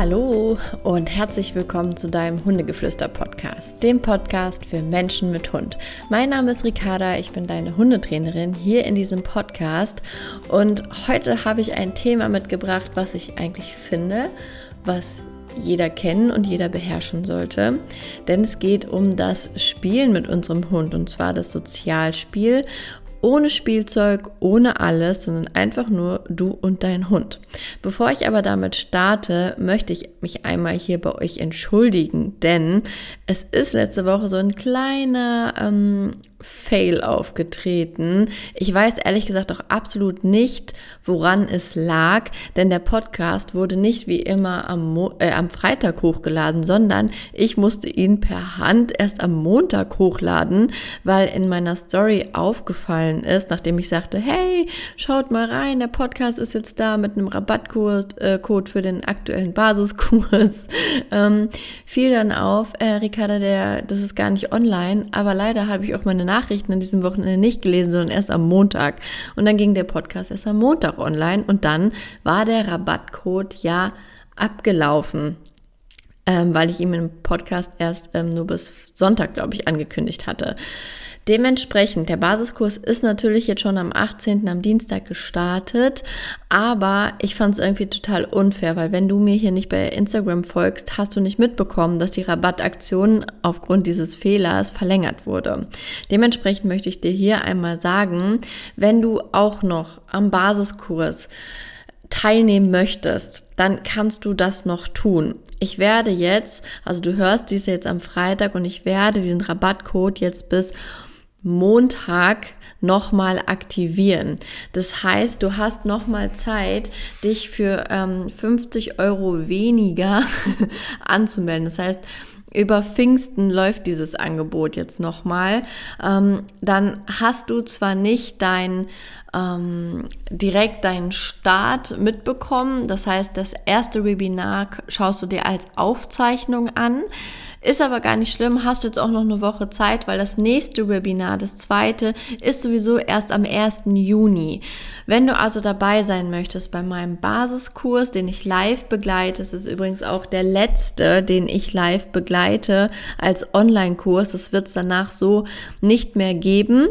Hallo und herzlich willkommen zu deinem Hundegeflüster-Podcast, dem Podcast für Menschen mit Hund. Mein Name ist Ricarda, ich bin deine Hundetrainerin hier in diesem Podcast und heute habe ich ein Thema mitgebracht, was ich eigentlich finde, was jeder kennen und jeder beherrschen sollte. Denn es geht um das Spielen mit unserem Hund und zwar das Sozialspiel ohne Spielzeug, ohne alles, sondern einfach nur du und dein Hund. Bevor ich aber damit starte, möchte ich mich einmal hier bei euch entschuldigen, denn es ist letzte Woche so ein kleiner ähm, Fail aufgetreten. Ich weiß ehrlich gesagt auch absolut nicht, woran es lag, denn der Podcast wurde nicht wie immer am, Mo äh, am Freitag hochgeladen, sondern ich musste ihn per Hand erst am Montag hochladen, weil in meiner Story aufgefallen ist, nachdem ich sagte, hey, schaut mal rein, der Podcast ist jetzt da mit einem Rabattcode äh, für den aktuellen Basiskurs. ähm, fiel dann auf, äh, Ricarda, der, das ist gar nicht online, aber leider habe ich auch meine Nachrichten an diesem Wochenende nicht gelesen, sondern erst am Montag. Und dann ging der Podcast erst am Montag online und dann war der Rabattcode ja abgelaufen. Ähm, weil ich ihm im Podcast erst ähm, nur bis Sonntag, glaube ich, angekündigt hatte. Dementsprechend, der Basiskurs ist natürlich jetzt schon am 18. am Dienstag gestartet, aber ich fand es irgendwie total unfair, weil wenn du mir hier nicht bei Instagram folgst, hast du nicht mitbekommen, dass die Rabattaktion aufgrund dieses Fehlers verlängert wurde. Dementsprechend möchte ich dir hier einmal sagen, wenn du auch noch am Basiskurs teilnehmen möchtest, dann kannst du das noch tun. Ich werde jetzt, also du hörst dies jetzt am Freitag und ich werde diesen Rabattcode jetzt bis Montag nochmal aktivieren. Das heißt, du hast nochmal Zeit, dich für ähm, 50 Euro weniger anzumelden. Das heißt, über Pfingsten läuft dieses Angebot jetzt nochmal. Ähm, dann hast du zwar nicht dein ähm, direkt deinen Start mitbekommen. Das heißt, das erste Webinar schaust du dir als Aufzeichnung an. Ist aber gar nicht schlimm, hast du jetzt auch noch eine Woche Zeit, weil das nächste Webinar, das zweite, ist sowieso erst am 1. Juni. Wenn du also dabei sein möchtest bei meinem Basiskurs, den ich live begleite, das ist übrigens auch der letzte, den ich live begleite als Online-Kurs, das wird es danach so nicht mehr geben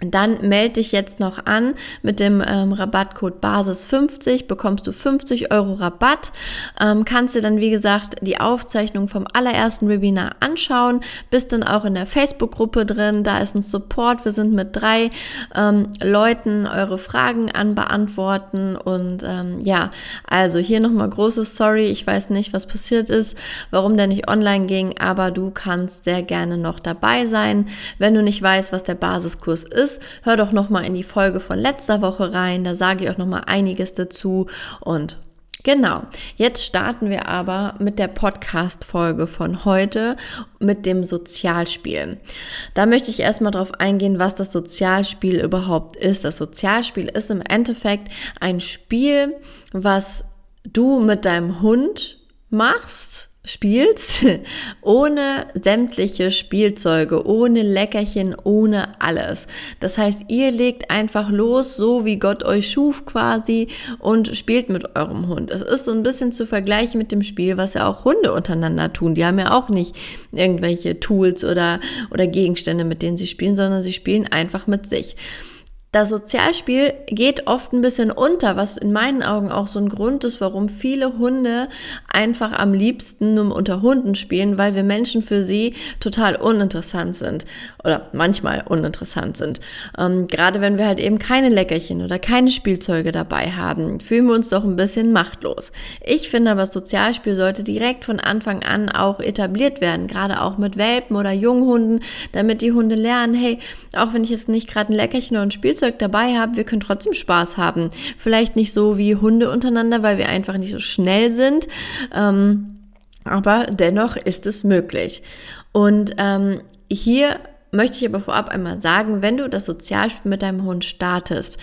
dann melde dich jetzt noch an mit dem ähm, Rabattcode Basis50, bekommst du 50 Euro Rabatt. Ähm, kannst dir dann, wie gesagt, die Aufzeichnung vom allerersten Webinar anschauen. Bist dann auch in der Facebook-Gruppe drin. Da ist ein Support. Wir sind mit drei ähm, Leuten eure Fragen anbeantworten. Und ähm, ja, also hier nochmal großes Sorry. Ich weiß nicht, was passiert ist, warum der nicht online ging, aber du kannst sehr gerne noch dabei sein. Wenn du nicht weißt, was der Basiskurs ist, ist, hör doch noch mal in die Folge von letzter Woche rein, da sage ich auch noch mal einiges dazu und Genau, jetzt starten wir aber mit der Podcast-Folge von heute, mit dem Sozialspiel. Da möchte ich erstmal darauf eingehen, was das Sozialspiel überhaupt ist. Das Sozialspiel ist im Endeffekt ein Spiel, was du mit deinem Hund machst, spielst, ohne sämtliche Spielzeuge, ohne Leckerchen, ohne alles. Das heißt, ihr legt einfach los, so wie Gott euch schuf quasi und spielt mit eurem Hund. Es ist so ein bisschen zu vergleichen mit dem Spiel, was ja auch Hunde untereinander tun. Die haben ja auch nicht irgendwelche Tools oder, oder Gegenstände, mit denen sie spielen, sondern sie spielen einfach mit sich das Sozialspiel geht oft ein bisschen unter, was in meinen Augen auch so ein Grund ist, warum viele Hunde einfach am liebsten nur unter Hunden spielen, weil wir Menschen für sie total uninteressant sind oder manchmal uninteressant sind. Ähm, gerade wenn wir halt eben keine Leckerchen oder keine Spielzeuge dabei haben, fühlen wir uns doch ein bisschen machtlos. Ich finde aber, das Sozialspiel sollte direkt von Anfang an auch etabliert werden, gerade auch mit Welpen oder Junghunden, damit die Hunde lernen, hey, auch wenn ich jetzt nicht gerade ein Leckerchen oder ein Spielzeug Spielzeug dabei haben, wir können trotzdem Spaß haben. Vielleicht nicht so wie Hunde untereinander, weil wir einfach nicht so schnell sind. Ähm, aber dennoch ist es möglich. Und ähm, hier möchte ich aber vorab einmal sagen, wenn du das Sozialspiel mit deinem Hund startest,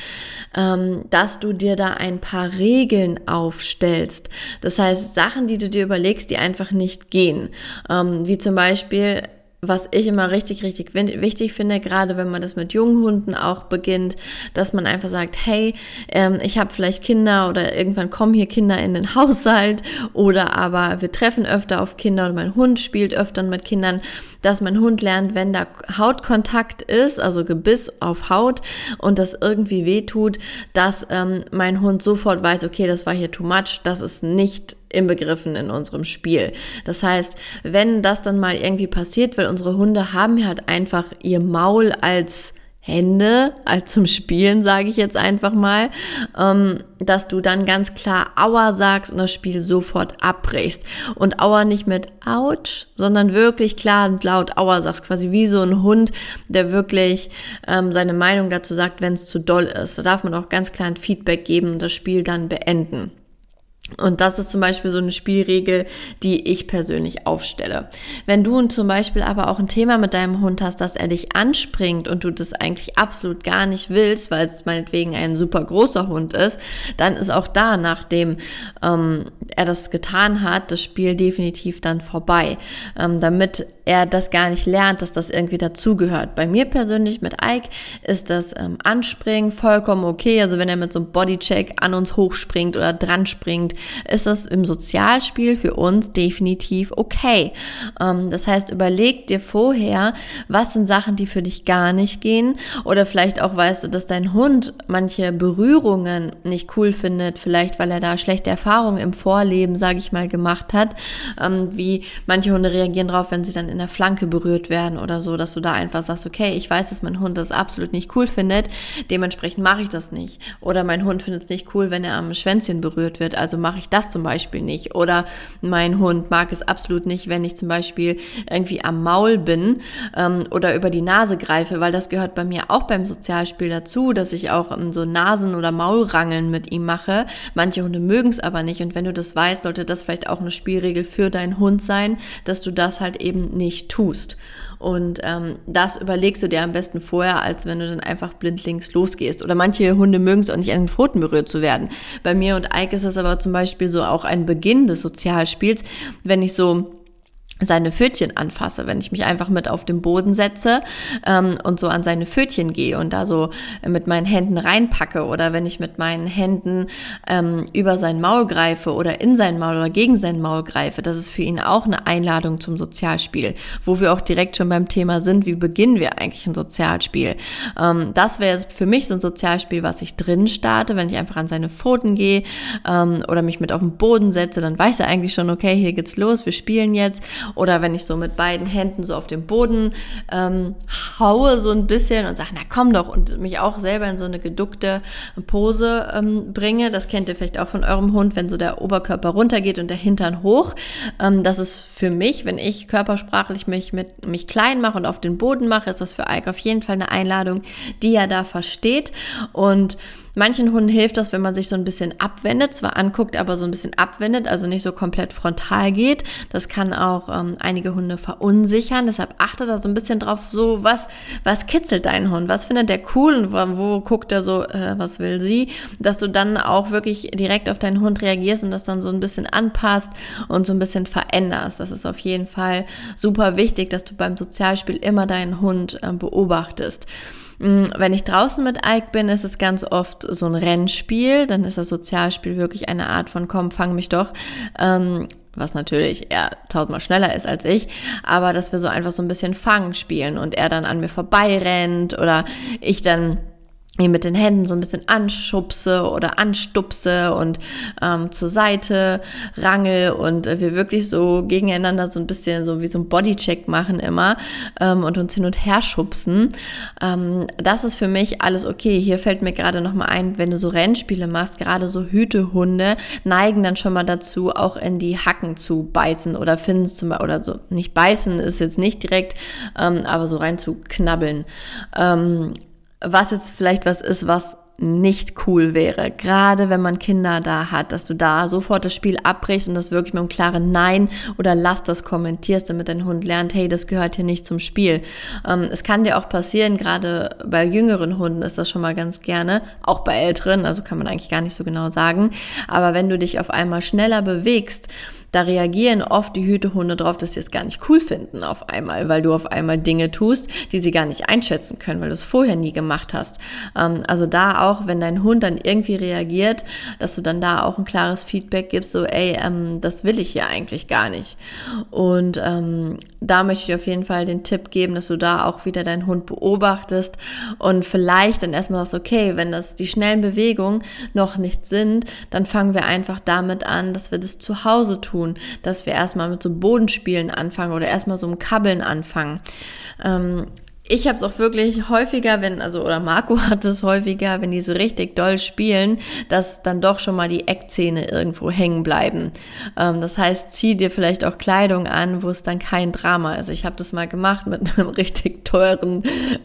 ähm, dass du dir da ein paar Regeln aufstellst. Das heißt, Sachen, die du dir überlegst, die einfach nicht gehen. Ähm, wie zum Beispiel, was ich immer richtig, richtig wichtig finde, gerade wenn man das mit jungen Hunden auch beginnt, dass man einfach sagt, hey, ähm, ich habe vielleicht Kinder oder irgendwann kommen hier Kinder in den Haushalt oder aber wir treffen öfter auf Kinder oder mein Hund spielt öfter mit Kindern, dass mein Hund lernt, wenn da Hautkontakt ist, also Gebiss auf Haut und das irgendwie wehtut, dass ähm, mein Hund sofort weiß, okay, das war hier too much, das ist nicht inbegriffen in unserem Spiel. Das heißt, wenn das dann mal irgendwie passiert, weil unsere Hunde haben halt einfach ihr Maul als Hände, als zum Spielen, sage ich jetzt einfach mal, ähm, dass du dann ganz klar Aua sagst und das Spiel sofort abbrichst. Und Aua nicht mit Ouch, sondern wirklich klar und laut Aua sagst, quasi wie so ein Hund, der wirklich ähm, seine Meinung dazu sagt, wenn es zu doll ist. Da darf man auch ganz klar ein Feedback geben und das Spiel dann beenden. Und das ist zum Beispiel so eine Spielregel, die ich persönlich aufstelle. Wenn du zum Beispiel aber auch ein Thema mit deinem Hund hast, dass er dich anspringt und du das eigentlich absolut gar nicht willst, weil es meinetwegen ein super großer Hund ist, dann ist auch da, nachdem ähm, er das getan hat, das Spiel definitiv dann vorbei, ähm, damit er das gar nicht lernt, dass das irgendwie dazugehört. Bei mir persönlich mit Ike ist das ähm, Anspringen vollkommen okay. Also wenn er mit so einem Bodycheck an uns hochspringt oder dran springt, ist das im Sozialspiel für uns definitiv okay. Ähm, das heißt, überleg dir vorher, was sind Sachen, die für dich gar nicht gehen oder vielleicht auch weißt du, dass dein Hund manche Berührungen nicht cool findet, vielleicht weil er da schlechte Erfahrungen im Vorleben, sage ich mal, gemacht hat, ähm, wie manche Hunde reagieren drauf, wenn sie dann in der Flanke berührt werden oder so, dass du da einfach sagst, okay, ich weiß, dass mein Hund das absolut nicht cool findet, dementsprechend mache ich das nicht. Oder mein Hund findet es nicht cool, wenn er am Schwänzchen berührt wird, also mache ich das zum Beispiel nicht. Oder mein Hund mag es absolut nicht, wenn ich zum Beispiel irgendwie am Maul bin ähm, oder über die Nase greife, weil das gehört bei mir auch beim Sozialspiel dazu, dass ich auch ähm, so Nasen- oder Maulrangeln mit ihm mache. Manche Hunde mögen es aber nicht und wenn du das weißt, sollte das vielleicht auch eine Spielregel für deinen Hund sein, dass du das halt eben nicht tust. Und ähm, das überlegst du dir am besten vorher, als wenn du dann einfach blindlings losgehst. Oder manche Hunde mögen es auch nicht an den Pfoten berührt zu werden. Bei mir und Ike ist das aber zum Beispiel so auch ein Beginn des Sozialspiels, wenn ich so seine Pfötchen anfasse, wenn ich mich einfach mit auf den Boden setze ähm, und so an seine Pfötchen gehe und da so mit meinen Händen reinpacke oder wenn ich mit meinen Händen ähm, über sein Maul greife oder in sein Maul oder gegen sein Maul greife, das ist für ihn auch eine Einladung zum Sozialspiel, wo wir auch direkt schon beim Thema sind, wie beginnen wir eigentlich ein Sozialspiel. Ähm, das wäre jetzt für mich so ein Sozialspiel, was ich drin starte, wenn ich einfach an seine Pfoten gehe ähm, oder mich mit auf den Boden setze, dann weiß er eigentlich schon, okay, hier geht's los, wir spielen jetzt oder wenn ich so mit beiden Händen so auf den Boden ähm, haue so ein bisschen und sage, na komm doch und mich auch selber in so eine geduckte Pose ähm, bringe. Das kennt ihr vielleicht auch von eurem Hund, wenn so der Oberkörper runtergeht und der Hintern hoch. Ähm, das ist für mich, wenn ich körpersprachlich mich mit mich klein mache und auf den Boden mache, ist das für Ike auf jeden Fall eine Einladung, die er da versteht und Manchen Hunden hilft das, wenn man sich so ein bisschen abwendet, zwar anguckt, aber so ein bisschen abwendet, also nicht so komplett frontal geht. Das kann auch ähm, einige Hunde verunsichern. Deshalb achte da so ein bisschen drauf, so was, was kitzelt dein Hund? Was findet der cool und wo, wo guckt er so, äh, was will sie? Dass du dann auch wirklich direkt auf deinen Hund reagierst und das dann so ein bisschen anpasst und so ein bisschen veränderst. Das ist auf jeden Fall super wichtig, dass du beim Sozialspiel immer deinen Hund äh, beobachtest. Mm, wenn ich draußen mit Ike bin, ist es ganz oft so ein Rennspiel. Dann ist das Sozialspiel wirklich eine Art von komm, fang mich doch. Ähm, was natürlich er tausendmal schneller ist als ich, aber dass wir so einfach so ein bisschen Fang spielen und er dann an mir vorbeirennt oder ich dann ihn mit den Händen so ein bisschen anschubse oder anstupse und ähm, zur Seite rangel und äh, wir wirklich so gegeneinander so ein bisschen so wie so ein Bodycheck machen immer ähm, und uns hin und her schubsen. Ähm, das ist für mich alles okay. Hier fällt mir gerade noch mal ein, wenn du so Rennspiele machst, gerade so Hütehunde neigen dann schon mal dazu, auch in die Hacken zu beißen oder finden zum Beispiel, oder so, nicht beißen ist jetzt nicht direkt, ähm, aber so rein zu knabbeln. Was jetzt vielleicht was ist, was nicht cool wäre, gerade wenn man Kinder da hat, dass du da sofort das Spiel abbrichst und das wirklich mit einem klaren Nein oder Lass das kommentierst, damit dein Hund lernt, hey, das gehört hier nicht zum Spiel. Ähm, es kann dir auch passieren, gerade bei jüngeren Hunden ist das schon mal ganz gerne, auch bei älteren, also kann man eigentlich gar nicht so genau sagen, aber wenn du dich auf einmal schneller bewegst, da reagieren oft die Hütehunde drauf, dass sie es gar nicht cool finden auf einmal, weil du auf einmal Dinge tust, die sie gar nicht einschätzen können, weil du es vorher nie gemacht hast. Ähm, also da auch, wenn dein Hund dann irgendwie reagiert, dass du dann da auch ein klares Feedback gibst, so, ey, ähm, das will ich hier eigentlich gar nicht. Und ähm, da möchte ich auf jeden Fall den Tipp geben, dass du da auch wieder deinen Hund beobachtest und vielleicht dann erstmal sagst, okay, wenn das die schnellen Bewegungen noch nicht sind, dann fangen wir einfach damit an, dass wir das zu Hause tun, dass wir erstmal mit so Bodenspielen anfangen oder erstmal so einem Kabbeln anfangen. Ähm, ich habe es auch wirklich häufiger, wenn, also, oder Marco hat es häufiger, wenn die so richtig doll spielen, dass dann doch schon mal die Eckzähne irgendwo hängen bleiben. Ähm, das heißt, zieh dir vielleicht auch Kleidung an, wo es dann kein Drama ist. Ich habe das mal gemacht mit einem richtig teuren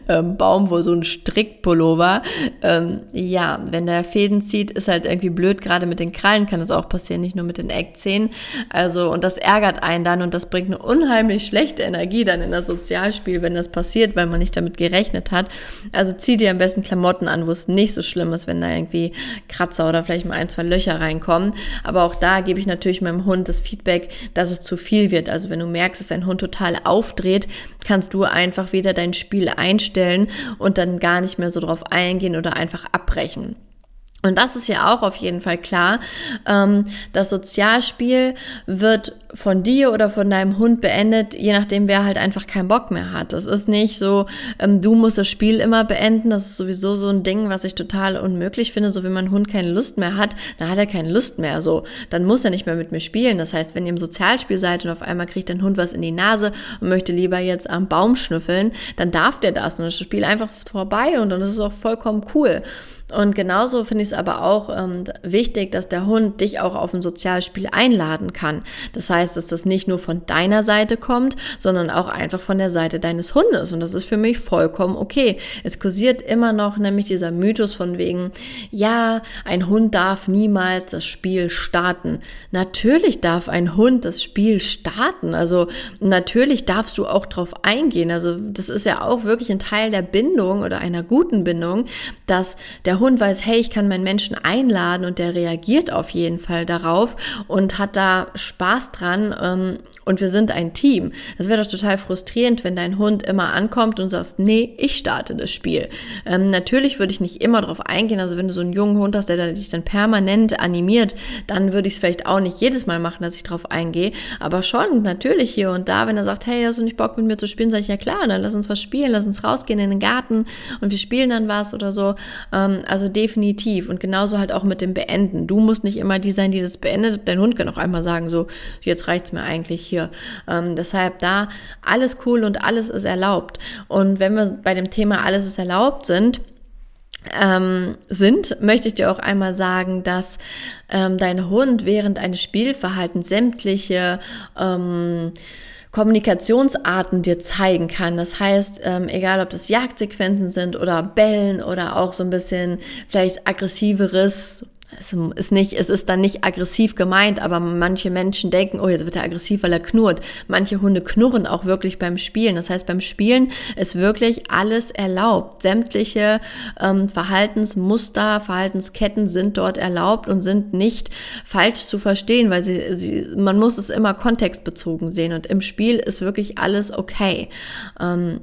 ähm, Baum, wo so ein Strickpullover. Ähm, ja, wenn der Fäden zieht, ist halt irgendwie blöd. Gerade mit den Krallen kann es auch passieren, nicht nur mit den Eckzähnen. Also, und das ärgert einen dann und das bringt eine unheimlich schlechte Energie dann in das Sozialspiel, wenn das passiert, weil man nicht damit gerechnet hat. Also zieh dir am besten Klamotten an, wo es nicht so schlimm ist, wenn da irgendwie Kratzer oder vielleicht mal ein, zwei Löcher reinkommen. Aber auch da gebe ich natürlich meinem Hund das Feedback, dass es zu viel wird. Also wenn du merkst, dass dein Hund total aufdreht, kannst du einfach wieder dein Spiel einstellen und dann gar nicht mehr so drauf eingehen oder einfach abbrechen. Und das ist ja auch auf jeden Fall klar. Ähm, das Sozialspiel wird von dir oder von deinem Hund beendet, je nachdem, wer halt einfach keinen Bock mehr hat. Das ist nicht so, ähm, du musst das Spiel immer beenden. Das ist sowieso so ein Ding, was ich total unmöglich finde. So, wenn mein Hund keine Lust mehr hat, dann hat er keine Lust mehr. So, dann muss er nicht mehr mit mir spielen. Das heißt, wenn ihr im Sozialspiel seid und auf einmal kriegt dein Hund was in die Nase und möchte lieber jetzt am Baum schnüffeln, dann darf der das und das Spiel einfach vorbei und dann ist es auch vollkommen cool. Und genauso finde ich es aber auch ähm, wichtig, dass der Hund dich auch auf ein Sozialspiel einladen kann. Das heißt, dass das nicht nur von deiner Seite kommt, sondern auch einfach von der Seite deines Hundes. Und das ist für mich vollkommen okay. Es kursiert immer noch nämlich dieser Mythos von wegen, ja, ein Hund darf niemals das Spiel starten. Natürlich darf ein Hund das Spiel starten. Also natürlich darfst du auch drauf eingehen. Also das ist ja auch wirklich ein Teil der Bindung oder einer guten Bindung, dass der Hund weiß, hey, ich kann meinen Menschen einladen und der reagiert auf jeden Fall darauf und hat da Spaß dran ähm, und wir sind ein Team. Das wäre doch total frustrierend, wenn dein Hund immer ankommt und sagst, nee, ich starte das Spiel. Ähm, natürlich würde ich nicht immer darauf eingehen. Also wenn du so einen jungen Hund hast, der dich dann permanent animiert, dann würde ich es vielleicht auch nicht jedes Mal machen, dass ich darauf eingehe. Aber schon natürlich hier und da, wenn er sagt, hey, hast du nicht Bock mit mir zu spielen, sage ich, ja klar, dann lass uns was spielen, lass uns rausgehen in den Garten und wir spielen dann was oder so. Ähm, also definitiv. Und genauso halt auch mit dem Beenden. Du musst nicht immer die sein, die das beendet. Dein Hund kann auch einmal sagen, so, jetzt reicht's mir eigentlich hier. Ähm, deshalb da alles cool und alles ist erlaubt. Und wenn wir bei dem Thema alles ist erlaubt sind, ähm, sind, möchte ich dir auch einmal sagen, dass ähm, dein Hund während eines Spielverhaltens sämtliche ähm, Kommunikationsarten dir zeigen kann. Das heißt, ähm, egal ob das Jagdsequenzen sind oder Bellen oder auch so ein bisschen vielleicht aggressiveres es ist nicht, es ist dann nicht aggressiv gemeint, aber manche Menschen denken, oh, jetzt wird er aggressiv, weil er knurrt. Manche Hunde knurren auch wirklich beim Spielen. Das heißt, beim Spielen ist wirklich alles erlaubt. Sämtliche ähm, Verhaltensmuster, Verhaltensketten sind dort erlaubt und sind nicht falsch zu verstehen, weil sie, sie man muss es immer kontextbezogen sehen und im Spiel ist wirklich alles okay. Ähm,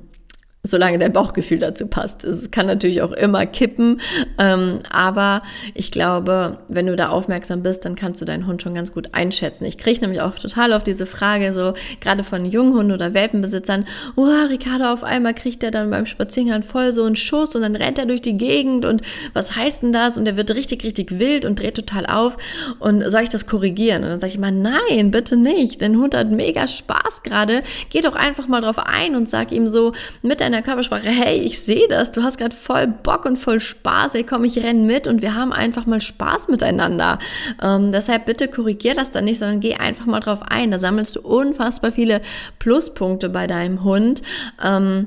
solange dein Bauchgefühl dazu passt. Es kann natürlich auch immer kippen, ähm, aber ich glaube, wenn du da aufmerksam bist, dann kannst du deinen Hund schon ganz gut einschätzen. Ich kriege nämlich auch total auf diese Frage, so gerade von Junghunden oder Welpenbesitzern, oh, Ricardo, auf einmal kriegt der dann beim Spaziergang voll so einen Schuss und dann rennt er durch die Gegend und was heißt denn das? Und er wird richtig, richtig wild und dreht total auf und soll ich das korrigieren? Und dann sage ich immer, nein, bitte nicht. Dein Hund hat mega Spaß gerade. Geh doch einfach mal drauf ein und sag ihm so mit deinem deiner Körpersprache, hey, ich sehe das, du hast gerade voll Bock und voll Spaß, ey, komm, ich renn mit und wir haben einfach mal Spaß miteinander. Ähm, deshalb bitte korrigier das dann nicht, sondern geh einfach mal drauf ein. Da sammelst du unfassbar viele Pluspunkte bei deinem Hund. Ähm,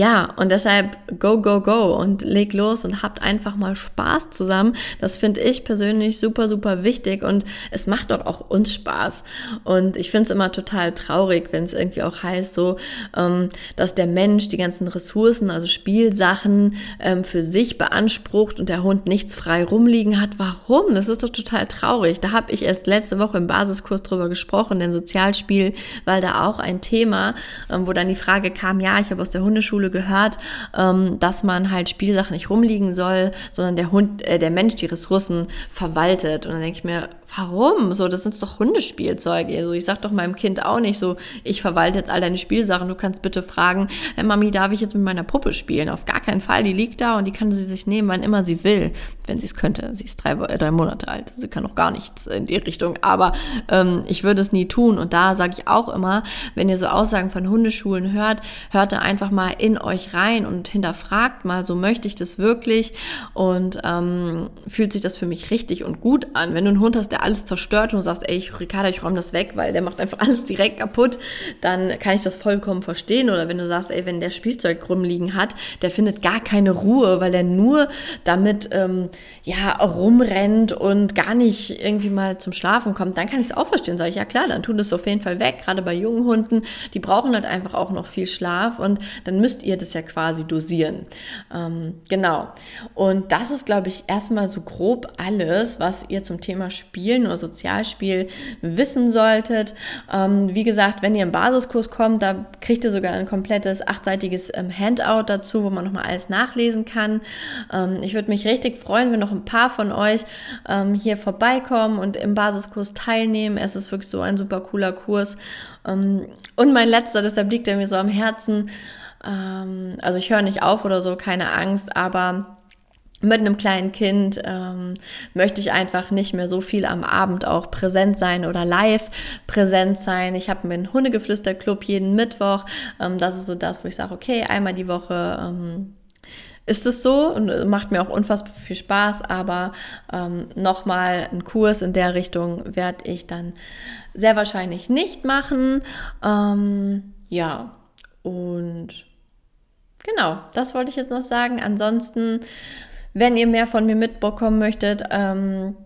ja, und deshalb go, go, go und leg los und habt einfach mal Spaß zusammen. Das finde ich persönlich super, super wichtig und es macht doch auch uns Spaß. Und ich finde es immer total traurig, wenn es irgendwie auch heißt, so, ähm, dass der Mensch die ganzen Ressourcen, also Spielsachen ähm, für sich beansprucht und der Hund nichts frei rumliegen hat. Warum? Das ist doch total traurig. Da habe ich erst letzte Woche im Basiskurs drüber gesprochen, denn Sozialspiel, weil da auch ein Thema, ähm, wo dann die Frage kam, ja, ich habe aus der Hundeschule gehört, ähm, dass man halt Spielsachen nicht rumliegen soll, sondern der Hund, äh, der Mensch die Ressourcen verwaltet. Und dann denke ich mir, warum? So, das sind doch Hundespielzeug. Also ich sag doch meinem Kind auch nicht so, ich verwalte jetzt all deine Spielsachen. Du kannst bitte fragen, hey, Mami, darf ich jetzt mit meiner Puppe spielen? Auf gar keinen Fall. Die liegt da und die kann sie sich nehmen, wann immer sie will, wenn sie es könnte. Sie ist drei, äh, drei Monate alt. Sie kann noch gar nichts in die Richtung. Aber ähm, ich würde es nie tun. Und da sage ich auch immer, wenn ihr so Aussagen von Hundeschulen hört, hört da einfach mal in euch rein und hinterfragt mal, so möchte ich das wirklich und ähm, fühlt sich das für mich richtig und gut an. Wenn du einen Hund hast, der alles zerstört und du sagst, ey, ich, Ricarda, ich räume das weg, weil der macht einfach alles direkt kaputt, dann kann ich das vollkommen verstehen. Oder wenn du sagst, ey, wenn der Spielzeug rumliegen hat, der findet gar keine Ruhe, weil er nur damit ähm, ja rumrennt und gar nicht irgendwie mal zum Schlafen kommt, dann kann ich es auch verstehen. Sage ich, ja klar, dann tun das auf jeden Fall weg. Gerade bei jungen Hunden, die brauchen halt einfach auch noch viel Schlaf und dann müsst ihr das ja quasi dosieren. Ähm, genau. Und das ist, glaube ich, erstmal so grob alles, was ihr zum Thema Spiel Spielen oder Sozialspiel wissen solltet. Ähm, wie gesagt, wenn ihr im Basiskurs kommt, da kriegt ihr sogar ein komplettes achtseitiges ähm, Handout dazu, wo man nochmal alles nachlesen kann. Ähm, ich würde mich richtig freuen, wenn noch ein paar von euch ähm, hier vorbeikommen und im Basiskurs teilnehmen. Es ist wirklich so ein super cooler Kurs. Ähm, und mein letzter, deshalb liegt er mir so am Herzen. Ähm, also ich höre nicht auf oder so, keine Angst, aber mit einem kleinen Kind ähm, möchte ich einfach nicht mehr so viel am Abend auch präsent sein oder live präsent sein. Ich habe meinen Hundegeflüster-Club jeden Mittwoch. Ähm, das ist so das, wo ich sage, okay, einmal die Woche ähm, ist es so und macht mir auch unfassbar viel Spaß, aber ähm, nochmal einen Kurs in der Richtung werde ich dann sehr wahrscheinlich nicht machen. Ähm, ja, und genau, das wollte ich jetzt noch sagen. Ansonsten wenn ihr mehr von mir mitbekommen möchtet, ähm,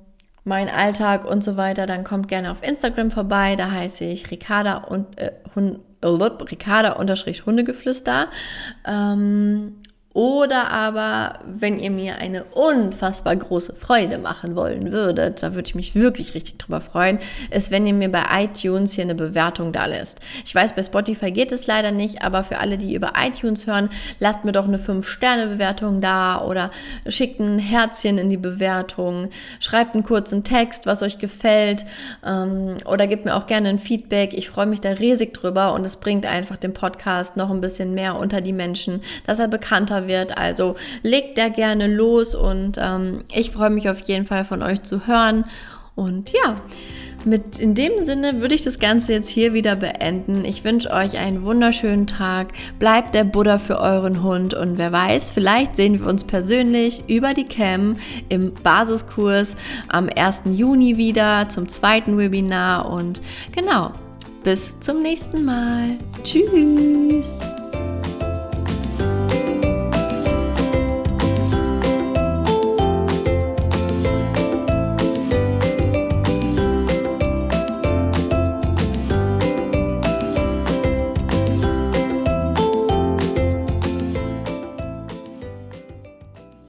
mein Alltag und so weiter, dann kommt gerne auf Instagram vorbei. Da heiße ich Ricarda und äh, Hund, äh, Ricarda Hundegeflüster. Ähm, oder aber, wenn ihr mir eine unfassbar große Freude machen wollen würdet, da würde ich mich wirklich richtig drüber freuen, ist, wenn ihr mir bei iTunes hier eine Bewertung da lässt. Ich weiß, bei Spotify geht es leider nicht, aber für alle, die über iTunes hören, lasst mir doch eine 5-Sterne-Bewertung da oder schickt ein Herzchen in die Bewertung, schreibt einen kurzen Text, was euch gefällt ähm, oder gebt mir auch gerne ein Feedback. Ich freue mich da riesig drüber und es bringt einfach den Podcast noch ein bisschen mehr unter die Menschen, dass er bekannter wird. Also legt da gerne los und ähm, ich freue mich auf jeden Fall von euch zu hören. Und ja, mit in dem Sinne würde ich das Ganze jetzt hier wieder beenden. Ich wünsche euch einen wunderschönen Tag. Bleibt der Buddha für euren Hund und wer weiß, vielleicht sehen wir uns persönlich über die Cam im Basiskurs am 1. Juni wieder zum zweiten Webinar und genau, bis zum nächsten Mal. Tschüss.